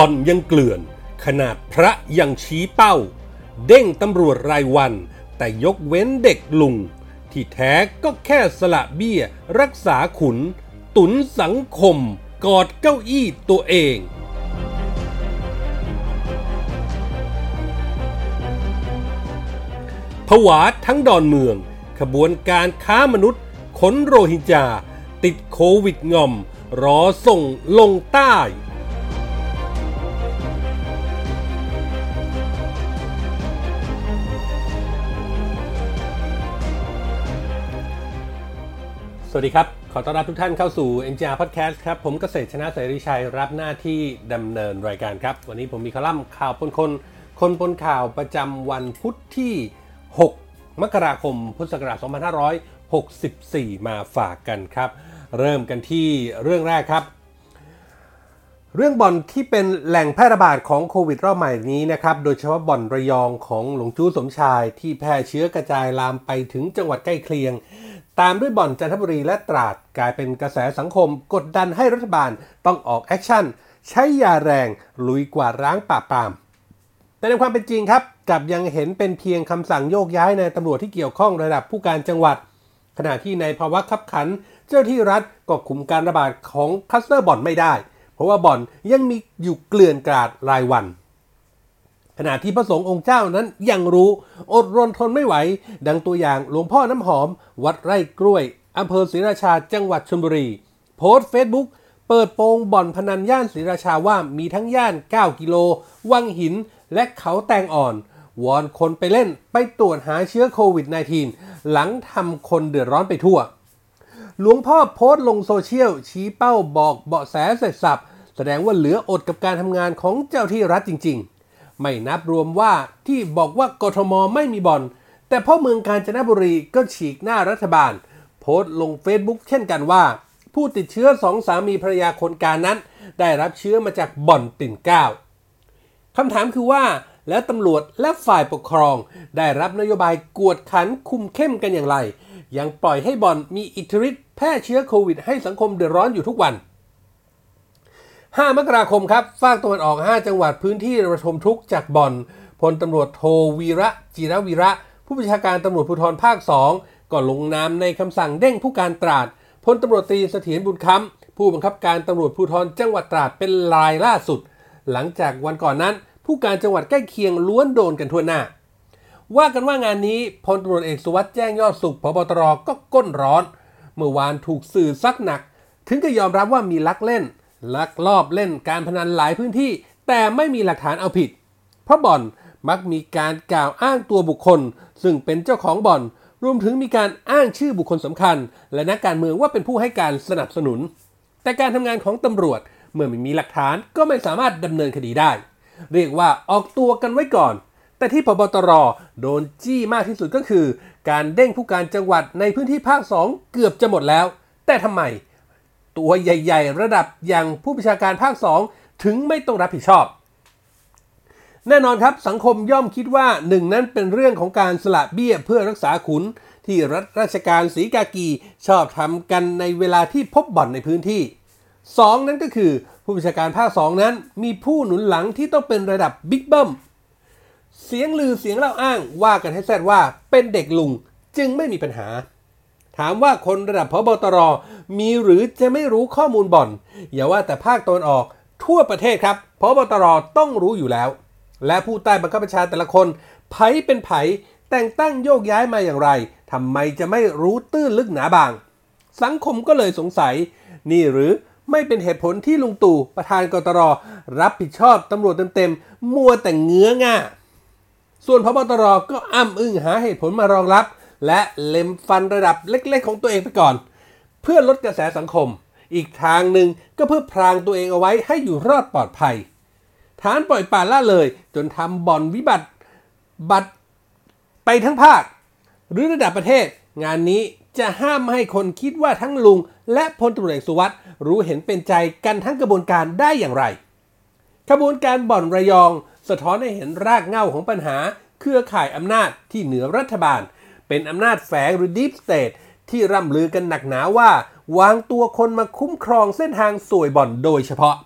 บ่อนยังเกลื่อน ขนาดพระยังชี้เป้า เด้งตำรวจรายวัน แต่ยกเว้นเด็กลุง ที่แท้ก็แค่สละเบี้ยรักษาขุน ตุนสังคม กอดเก้าอี้ตัวเองผวาทั้งดอนเมือง ขบวนการค้ามนุษย์ ขนโรฮิงญาติดโควิดงอม รอส่งลงใต้ สวัสดีครับ ขอต้อนรับทุกท่านเข้าสู่ NGR Podcast ครับ ผมเกษตรชนะเสรีชัยรับหน้าที่ดำเนินรายการครับ วันนี้ผมมีคอลัมน์ข่าวปนคน คนปนข่าวประจำวันพุธที่ 6 มกราคม พุทธศักราช 2564 มาฝากกันครับ เริ่มกันที่เรื่องแรกครับ เรื่องบ่อนที่เป็นแหล่งแพร่ระบาดของโควิดรอบใหม่นี้นะครับ โดยเฉพาะบ่อนระยองของหลวงจู้สมชายที่แพร่เชื้อกระจายลามไปถึงจังหวัดใกล้เคียง ตามด้วยบ่อนจันทบุรีและตราดกลายเป็นกระแสสังคมกดดันให้รัฐบาลต้องออก action ใช้ยาแรงลุยกวาดล้างปราบปราม แต่ในความเป็นจริงครับกลับยังเห็นเป็นเพียงคำสั่งโยกย้ายในตำรวจที่เกี่ยวข้องระดับผู้การจังหวัด ขณะที่ในภาวะคับขัน เจ้าหน้าที่รัฐก็คุมการระบาดของคลัสเตอร์บ่อนไม่ได้ เพราะว่าบ่อนยังมีอยู่เกลื่อนกลาดรายวัน ขณะที่พระสงฆ์องค์เจ้านั้นยังรู้อดรนทนไม่ไหว ดังตัวอย่างหลวงพ่อน้ำหอม วัดไร่กล้วยอำเภอศรีราชาจังหวัดชลบุรี โพสต์เฟซบุ๊กเปิดโปงบ่อนพนันย่านศรีราชาว่ามีทั้งย่าน 9 กิโล วังหิน และเขาแตงอ่อน วอนคนไปเล่นไปตรวจหาเชื้อโควิด -19 หลังทำคนเดือดร้อนไปทั่ว หลวงพ่อโพสต์ลงโซเชียล ชี้เป้าบอกเบาะแสเสร็จสับ แสดงว่าเหลืออดกับการทำงานของเจ้าที่รัฐจริง ๆ ไม่นับรวมว่าที่บอกว่ากทมไม่มีบ่อน แต่พ่อเมืองกาญจนบุรีก็ฉีกหน้ารัฐบาล โพสต์ลง Facebook เช่นกันว่า ผู้ติดเชื้อสองสามีภรรยาคนการนั้น ได้รับเชื้อมาจากบ่อนติ่นเกล้าคำถามคือว่าแล้วตำรวจและฝ่ายปกครอง ได้รับนโยบายกวดขันคุมเข้มกันอย่างไร ยังปล่อยให้บ่อนมีอิทธิฤทธิ์แพร่เชื้อโควิดให้สังคมเดือดร้อนอยู่ทุกวัน 5 มกราคมครับฝากตะวันออก 5 จังหวัดพื้นที่ระทมทุกจากบ่อนพลตำรวจโทวีระจิรวีระ ผู้บัญชาการตำรวจภูธรภาค 2ก็ลงนามในคำสั่งเด้งผู้การตราดพลตำรวจตรีเสถียรบุญคำผู้บังคับการตำรวจภูธรจังหวัดตราดเป็นรายล่าสุด หลังจากวันก่อนนั้น ผู้การจังหวัดใกล้เคียงล้วนโดนกันทั่วหน้า ว่ากันว่างานนี้พลตำรวจเอกสุวัสด์แจ้งยอดสุขพบตรก็ก้นร้อน เมื่อวานถูกสื่อซักหนัก ถึงจะยอมรับว่ามีลักเล่น ลักลอบเล่นการพนันหลายพื้นที่ แต่ไม่มีหลักฐานเอาผิด เพราะบ่อนมักมีการกล่าวอ้างตัวบุคคล ซึ่งเป็นเจ้าของบ่อน รวมถึงมีการอ้างชื่อบุคคลสำคัญ และนักการเมืองว่าเป็นผู้ให้การสนับสนุน แต่การทำงานของตำรวจเมื่อไม่มีหลักฐานก็ไม่สามารถดำเนินคดีได้ เรียกว่าออกตัวกันไว้ก่อน แต่ที่พบตรโดนจี้มากที่สุดก็คือ การเด้งผู้การจังหวัดในพื้นที่ภาค 2 เกือบจะหมดแล้ว แต่ทำไม ตัวใหญ่ ๆ ระดับอย่างผู้บัญชาการภาค 2 ถึงไม่ต้องรับผิดชอบ แน่นอนครับสังคมย่อมคิดว่าหนึ่งนั้นเป็นเรื่องของการสละเบี้ยเพื่อรักษาขุน ที่รัฐราชการสีกากีชอบทำกันในเวลาที่พบบ่อนในพื้นที่ 2 นั้นก็คือผู้บัญชาการภาค 2 นั้น มีผู้หนุนหลังที่ต้องเป็นระดับบิ๊กเบิ้มเสียงลือเสียงเล่าอ้างว่ากันให้แซดว่าเป็นเด็กลุงจึงไม่มีปัญหา ถามว่าคนระดับพบตร มีหรือจะไม่รู้ข้อมูลบ่อน อย่าว่าแต่ภาคตะวันออก ทั่วประเทศครับพบตรต้องรู้อยู่แล้ว และผู้ใต้บังคับบัญชาแต่ละคนไผเป็นไผแต่งตั้งโยกย้ายมาอย่างไรทำไมจะไม่รู้ตื้นลึกหนาบาง สังคมก็เลยสงสัย นี่หรือไม่เป็นเหตุผลที่ลุงตู่ประธานกตรรับผิดชอบตำรวจเต็มๆมัวแต่เงื้อง่าส่วนพบตรก็อ้ำอึ้งหาเหตุผลมารองรับ และเล็มฟันระดับเล็ก ๆ ของตัวเองไปก่อน เพื่อลดกระแสสังคม อีกทางหนึ่งก็เพื่อพรางตัวเองเอาไว้ให้อยู่รอดปลอดภัย ฐานปล่อยป่าละเลย จนทำบ่อนวิบัติบัตรไปทั้งภาค หรือระดับประเทศ งานนี้จะห้ามไม่ให้คนคิดว่าทั้งลุง และพลตำรวจเอกสุวัสด์รู้เห็นเป็นใจกันทั้งกระบวนการได้อย่างไรขบวนการบ่อนระยอง สะท้อนให้เห็นรากเหง้าของปัญหา เครือข่ายอำนาจที่เหนือรัฐบาล เป็นอำนาจแฝงหรือ Deep State ที่ร่ำลือกันหนักหนาว่า วางตัวคนมาคุ้มครองเส้นทางสวยบ่อนโดยเฉพาะ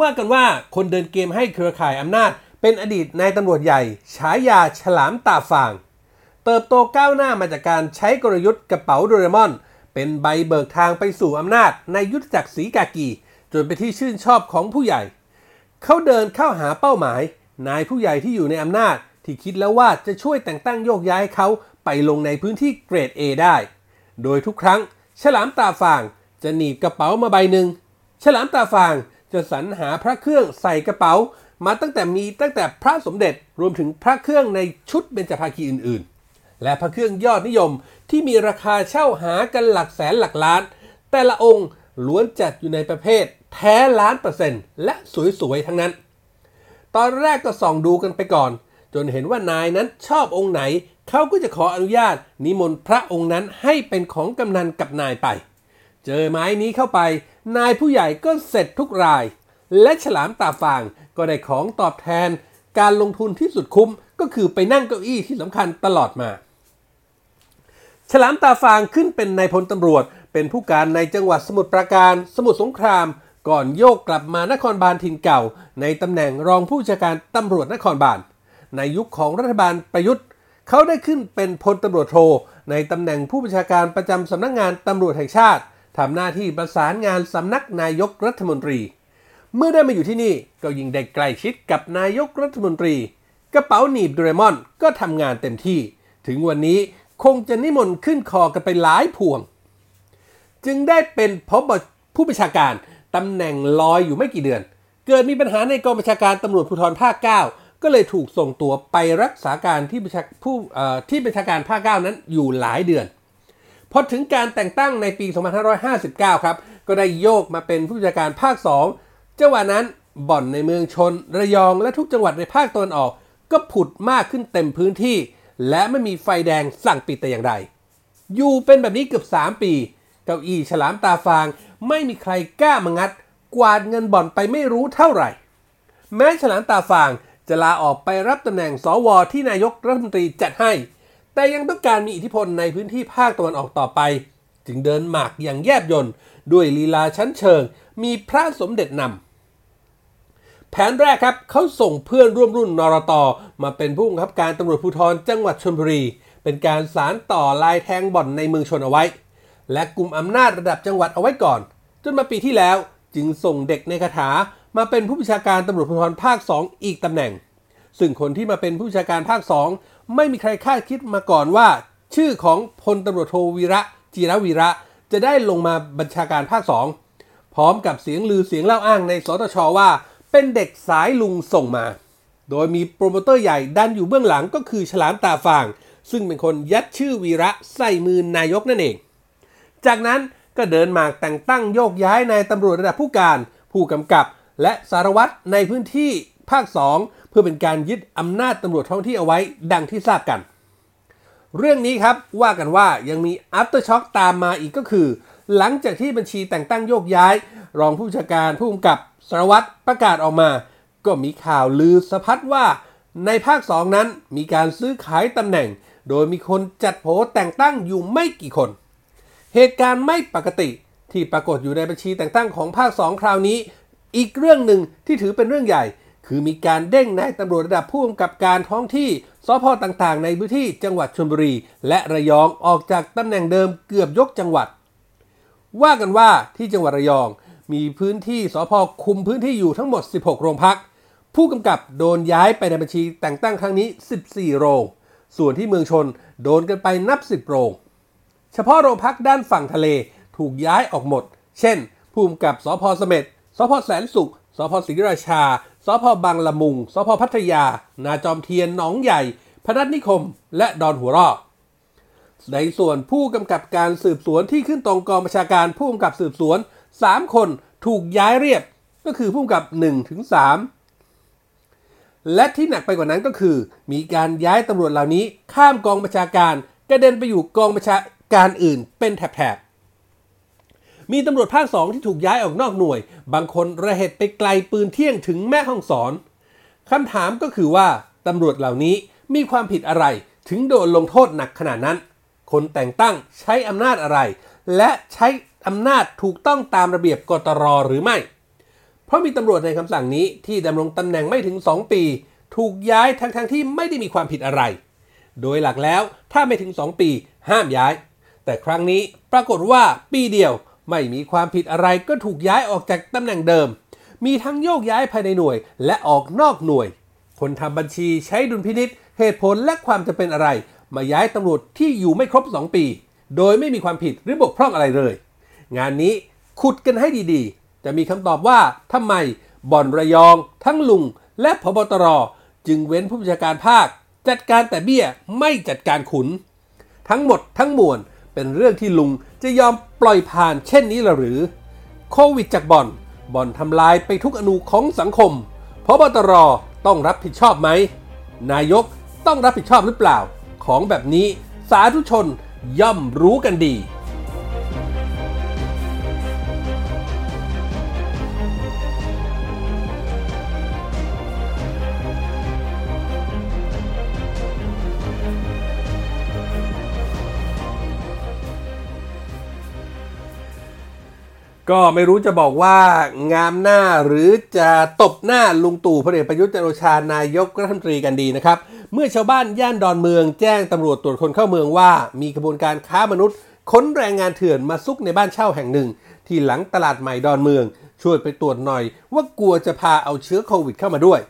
ว่ากันว่าคนเดินเกมให้เครือข่ายอำนาจ เป็นอดีตนายตำรวจใหญ่ฉายาฉลามตาฟาง เติบโตก้าวหน้ามาจากการใช้กลยุทธ์กระเป๋าโดเรมอน เป็นใบเบิกทางไปสู่อำนาจในยุทธจักรสีกากีจนเป็นที่ชื่นชอบของผู้ใหญ่ เขาเดินเข้าหาเป้าหมาย นายผู้ใหญ่ที่อยู่ในอำนาจ ที่คิดแล้วว่าจะช่วยแต่งตั้งโยกย้ายเขาไปลงในพื้นที่เกรด A ได้ โดยทุกครั้ง ฉลามตาฟางจะหนีบกระเป๋ามาใบหนึ่ง ฉลามตาฟางจะสรรหาพระเครื่องใส่กระเป๋า มาตั้งแต่มีตั้งแต่พระสมเด็จรวมถึงพระเครื่องในชุดเบญจภาคีอื่นๆ และพระเครื่องยอดนิยมที่มีราคาเช่าหากันหลักแสนหลักล้าน แต่ละองค์ล้วนจัดอยู่ในประเภท แท้ล้านเปอร์เซ็นต์และสวยๆทั้งนั้น ตอนแรกก็ส่องดูกันไปก่อน จนเห็นว่านายนั้นชอบองค์ไหน เขาก็จะขออนุญาตนิมนต์พระองค์นั้นให้เป็นของกำนันกับนายไป เจอไม้นี้เข้าไป นายผู้ใหญ่ก็เสร็จทุกราย และฉลามตาฟางก็ได้ของตอบแทน การลงทุนที่สุดคุ้มก็คือไปนั่งเก้าอี้ที่สำคัญตลอดมา ฉลามตาฟางขึ้นเป็นนายพลตำรวจ เป็นผู้การในจังหวัดสมุทรปราการ สมุทรสงครามก่อนโยกกลับมานครบาลถิ่นเก่า ในตำแหน่งรองผู้จัดการตำรวจนครบาล ในยุคของรัฐบาลประยุทธ์ เขาได้ขึ้นเป็นพลตำรวจโท ในตำแหน่งผู้บัญชาการประจำสำนักงงานตำรวจแห่งชาติทำหน้าที่ประสานงานสำนักนายกรัฐมนตรี เมื่อได้มาอยู่ที่นี่ก็ยิ่งได้ใกล้ชิดกับนายกรัฐมนตรี กระเป๋าหนีบโดเรมอนก็ทำงานเต็มที่ ถึงวันนี้คงจะนิมนต์ขึ้นคอกันไปหลายพวง จึงได้เป็นพบผู้บัญชาการตำแหน่งลอยอยู่ไม่กี่เดือน เกิดมีปัญหาในกองบัญชาการตำรวจภูธรภาค 9 ก็เลยถูกส่งตัวไปรักษาการที่บัญชาผู้ที่บัญชาการภาค9นั้นอยู่หลายเดือน พอถึงการแต่งตั้งในปี 2559 ครับ ก็ได้โยกมาเป็นผู้บัญชาการภาค 2 จังหวะนั้นบ่อนในเมืองชน ระยองและทุกจังหวัดในภาคตะวันออก ก็ผุดมากขึ้นเต็มพื้นที่ และไม่มีไฟแดงสั่งปิดแต่อย่างใด อยู่เป็นแบบนี้เกือบ 3 ปี เก้าอี้ฉลามตาฟาง ไม่มีใครกล้ามางัด กวาดเงินบ่อนไปไม่รู้เท่าไหร่ แม้ฉลามตาฟาง จะลาออกไปรับตำแหน่งสวที่นายกรัฐมนตรีจัดให้ แต่ยังต้องการมีอิทธิพลในพื้นที่ภาคตะวันออกต่อไป จึงเดินหมากอย่างแยบยนต์ด้วยลีลาชั้นเชิง มีพระสมเด็จนำแผนแรกครับเขาส่งเพื่อนร่วมรุ่นนรตมาเป็นผู้บังคับการตำรวจภูธรจังหวัดชลบุรี เป็นการสารต่อลายแทงบ่อนในเมืองชนเอาไว้ และกลุ่มอำนาจระดับจังหวัดเอาไว้ก่อน จนมาปีที่แล้วจึงส่งเด็กในคาถา มาเป็นผู้บัญชาการตำรวจภูธรภาค 2 อีกตำแหน่ง ซึ่งคนที่มาเป็นผู้บัญชาการภาค 2 ไม่มีใครคาดคิดมาก่อนว่า ชื่อของพลตำรวจโทวีระจีรวีระ จะได้ลงมาบัญชาการภาค 2 พร้อมกับเสียงลือเสียงเล่าอ้างในสตชว่าเป็นเด็กสายลุงส่งมา โดยมีโปรโมเตอร์ใหญ่ดันอยู่เบื้องหลังก็คือฉลามตาฟาง ซึ่งเป็นคนยัดชื่อวีระใส่มือนายกนั่นเอง จากนั้นก็เดินมาแต่งตั้งโยกย้ายนายตำรวจระดับผู้การ ผู้กำกับ และสารวัตรในพื้นที่ภาค 2 เพื่อเป็นการยึดอำนาจตำรวจท้องที่เอาไว้ดังที่ทราบกัน เรื่องนี้ครับว่ากันว่ายังมี after shock ตามมาอีกก็คือ หลังจากที่บัญชีแต่งตั้งโยกย้าย รองผู้บัญชาการผู้กำกับสารวัตรประกาศออกมา ก็มีข่าวลือสะพัดว่า ในภาค 2 นั้นมีการซื้อขายตำแหน่ง โดยมีคนจัดโผแต่งตั้งอยู่ไม่กี่คน เหตุการณ์ไม่ปกติที่ปรากฏอยู่ในบัญชีแต่งตั้งของภาค 2 คราวนี้ อีกเรื่องหนึ่งที่ถือเป็นเรื่องใหญ่ คือมีการเด้งนายตำรวจระดับผู้กำกับการท้องที่สพต่างๆ ในพื้นที่จังหวัดชลบุรี และระยองออกจากตำแหน่งเดิมเกือบยกจังหวัด ว่ากันว่าที่จังหวัดระยอง มีพื้นที่สพคุมพื้นที่อยู่ทั้งหมด 16 โรงพัก ผู้กำกับโดนย้ายไปในบัญชีแต่งตั้งครั้งนี้ 14 โรง ส่วนที่เมืองชนโดนกันไปนับ 10 โรง เฉพาะโรงพักด้านฝั่งทะเลถูกย้ายออกหมด เช่น ผู้กำกับสพเสม็ด สพแสนสุขสพศรีราชาสพบางละมุงสพพัทยา นาจอมเทียนหนองใหญ่ พนัสนิคม และดอนหัวรอในส่วนผู้กำกับการสืบสวนที่ขึ้นตรงกองบัญชาการผู้กำกับสืบสวน 3 คนถูกย้ายเรียบก็คือผู้กำกับ1ถึง3และที่หนักไปกว่านั้นก็คือ มีการย้ายตำรวจเหล่านี้ข้ามกองบัญชาการกระเด็นไปอยู่กองบัญชาการอื่นเป็นแถบ มีตำรวจภาค2ที่ถูกย้ายออกนอกหน่วย บางคนระเหตุไปไกลปืนเที่ยงถึงแม่ห้องสอนคำถามก็คือว่าตำรวจเหล่านี้มีความผิดอะไรถึงโดนลงโทษหนักขนาดนั้น คนแต่งตั้งใช้อำนาจอะไร และใช้อำนาจถูกต้องตามระเบียบกตรหรือไม่ เพราะมีตำรวจในคำสั่งนี้ที่ดำรงตำแหน่งไม่ถึง 2 ปี ถูกย้ายทั้งๆทที่ไม่ได้มีความผิดอะไร โดยหลักแล้วถ้าไม่ถึง 2 ปี ห้ามย้าย แต่ครั้งนี้ปรากฏว่าปีเดียว ไม่มีความผิดอะไรก็ถูกย้ายออกจากตำแหน่งเดิม มีทั้งโยกย้ายภายในหน่วย และออกนอกหน่วย คนทำบัญชีใช้ดุลพินิษเหตุผลและความจะเป็นอะไร มาย้ายตำรวจที่อยู่ไม่ครบ 2 ปี โดยไม่มีความผิดหรือบกพร่องอะไรเลย งานนี้ขุดกันให้ดีๆ จะมีคำตอบว่าทำไมบ่อนระยอง ทั้งลุง และพบตรจึงเว้นผู้บัญชาการภาค จัดการแต่เบี้ยไม่จัดการขุน ทั้งหมดทั้งมวลเป็นเรื่องที่ลุง จะยอมปล่อยผ่านเช่นนี้หรือ โควิดจากบ่อน บ่อนทำลายไปทุกอนูของสังคมพบตรต้องรับผิดชอบไหม นายกต้องรับผิดชอบหรือเปล่า ของแบบนี้สาธุชนย่อมรู้กันดี ก็ไม่รู้จะบอกว่างามหน้าหรือจะตบหน้าลุงตู่พลเอกประยุทธ์จันโอชานายกรัฐมนตรีกันดีนะครับ เมื่อชาวบ้านย่านดอนเมืองแจ้งตำรวจตรวจคนเข้าเมืองว่า มีกระบวนการค้ามนุษย์ค้นแรงงานเถื่อนมาซุกในบ้านเช่าแห่งหนึ่ง ที่หลังตลาดใหม่ดอนเมือง ช่วยไปตรวจหน่อย ว่ากลัวจะพาเอาเชื้อโควิดเข้ามาด้วย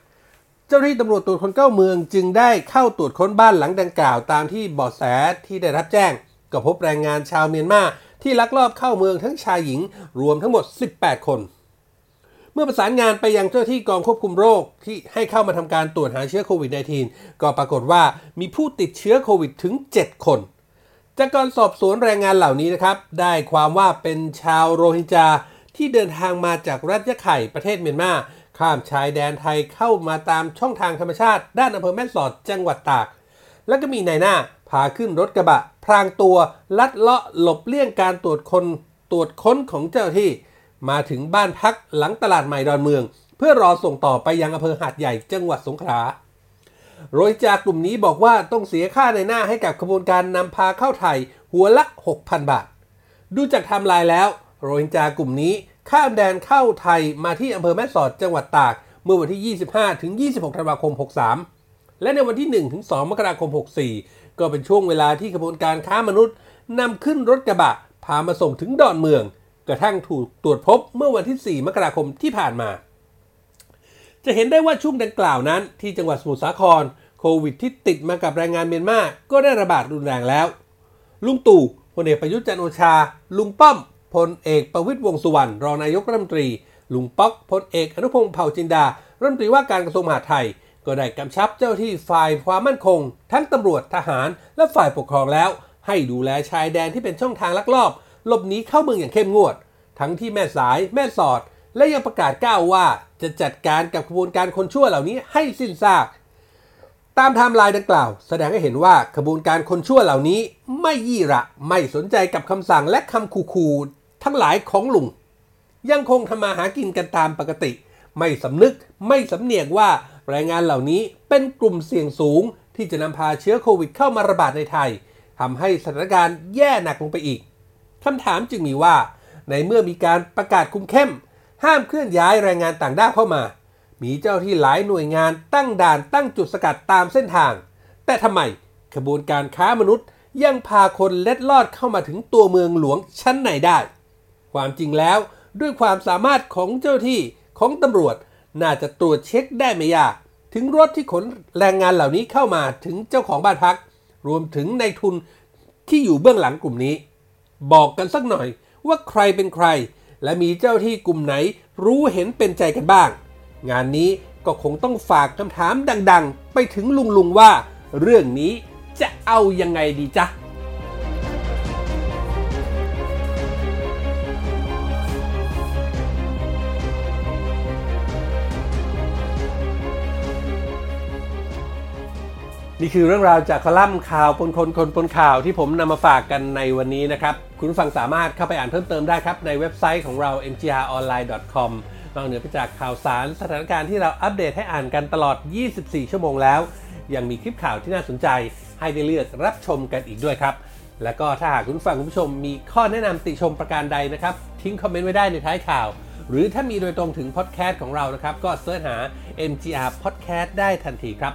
เจ้าหน้าที่ตำรวจตรวจคนเข้าเมืองจึงได้เข้าตรวจค้นบ้านหลังดังกล่าวตามที่เบาะแสที่ได้รับแจ้งก็พบแรงงานชาวเมียนมา ที่ลักลอบเข้าเมืองทั้งชายหญิงรวมทั้งหมด 18 คน เมื่อประสานงานไปยังเจ้าที่กองควบคุมโรคที่ให้เข้ามาทำการตรวจหาเชื้อโควิด -19 ก็ปรากฏว่ามีผู้ติดเชื้อโควิดถึง 7 คน จากการสอบสวนแรงงานเหล่านี้นะครับ ได้ความว่าเป็นชาวโรฮิงญาที่เดินทางมาจากรัฐยะไข่ประเทศเมียนมาข้ามชายแดนไทยเข้ามาตามช่องทางธรรมชาติ ด้านอำเภอแม่สอดจังหวัดตาก แล้วก็มีนายหน้าพาขึ้นรถกระบะ พรางตัวลัดเลาะหลบเลี่ยงการตรวจคนตรวจค้นของเจ้าที่ มาถึงบ้านพักหลังตลาดใหม่ดอนเมือง เพื่อรอส่งต่อไปยังอำเภอหาดใหญ่จังหวัดสงขลาโดยจากกลุ่มนี้บอกว่าต้องเสียค่านายหน้าให้กับขบวนการนำพาเข้าไทยหัวละ 6,000 บาท ดูจากไทม์ไลน์แล้วโรฮิงญากลุ่มนี้ข้ามแดนเข้าไทยมาที่อำเภอแม่สอดจังหวัดตาก เมื่อวันที่ 25 ถึง 26 ธันวาคม 63 และในวันที่ 1 ถึง 2 มกราคม 64 ก็เป็นช่วงเวลาที่ขบวนการค้ามนุษย์นำขึ้นรถกระบะ พามาส่งถึงดอนเมือง กระทั่งถูกตรวจพบเมื่อวันที่ 4 มกราคมที่ผ่านมา จะเห็นได้ว่าช่วงดังกล่าวนั้น ที่จังหวัดสมุทรสาครโควิดที่ติดมากับแรงงานเมียนมาก็ได้ระบาดรุนแรงแล้ว ลุงตู่พลเอกประยุทธ์จันโอชา ลุงป้อมพลเอกประวิตรวงสุวรรณรองนายกรัฐมนตรี ลุงป๊อกพลเอกอนุพงศ์เผ่าจินดารัฐมนตรีว่าการกระทรวงมหาดไทย ก็ได้กำชับเจ้าที่ฝ่ายความมั่นคง ทั้งตำรวจทหารและฝ่ายปกครองแล้ว ให้ดูแลชายแดนที่เป็นช่องทางลักลอบหลบหนีเข้าเมืองอย่างเข้มงวด ทั้งที่แม่สายแม่สอด และยังประกาศกร้าวว่าจะจัดการกับขบวนการคนชั่วเหล่านี้ให้สิ้นซาก ตามไทม์ไลน์ดังกล่าว แสดงให้เห็นว่าขบวนการคนชั่วเหล่านี้ ไม่ยี่ระไม่สนใจกับคำสั่งและคำขู่ๆทั้งหลายของลุงยังคงทำมาหากินกันตามปกติ ไม่สำนึกไม่สำเนียกว่า แรงงานเหล่านี้เป็นกลุ่มเสี่ยงสูงที่จะนำพาเชื้อโควิดเข้ามาระบาดในไทยทำให้สถานการณ์แย่หนักลงไปอีกคำถามจึงมีว่า ในเมื่อมีการประกาศคุมเข้ม ห้ามเคลื่อนย้ายแรงงานต่างด้าวเข้ามา มีเจ้าที่หลายหน่วยงานตั้งด่านตั้งจุดสกัดตามเส้นทาง แต่ทำไมขบวนการค้ามนุษย์ยังพาคนเล็ดลอดเข้ามาถึงตัวเมืองหลวงชั้นไหนได้ ความจริงแล้วด้วยความสามารถของเจ้าที่ของตำรวจ น่าจะตรวจเช็คได้ไม่ยาก ถึงรถที่ขนแรงงานเหล่านี้เข้ามาถึงเจ้าของบ้านพัก รวมถึงในทุนที่อยู่เบื้องหลังกลุ่มนี้ บอกกันสักหน่อยว่าใครเป็นใคร และมีเจ้าที่กลุ่มไหนรู้เห็นเป็นใจกันบ้าง งานนี้ก็คงต้องฝากคำถามดัง ๆ ไปถึงลุงลุงว่า เรื่องนี้จะเอายังไงดีจ๊ะ นี่คือเรื่องราวจากคอลัมน์ข่าวปนคนคนปนข่าวที่ผมนำมาฝากกันในวันนี้นะครับ คุณฟังสามารถเข้าไปอ่านเพิ่มเติมได้ครับ ในเว็บไซต์ของเรา mgronline.com นอกเหนือไปจากข่าวสารสถานการณ์ที่เราอัปเดตให้อ่านกันตลอด 24 ชั่วโมงแล้ว ยังมีคลิปข่าวที่น่าสนใจ ให้ได้เลือกรับชมกันอีกด้วยครับ และก็ถ้าหากคุณฟังคุณผู้ชมมีข้อแนะนำติชมประการใดนะครับ ทิ้ง comment ไว้ได้ในท้ายข่าว หรือถ้ามีโดยตรงถึงพอดแคสต์ของเรานะครับก็ search หา MGR Podcast ได้ทันทีครับ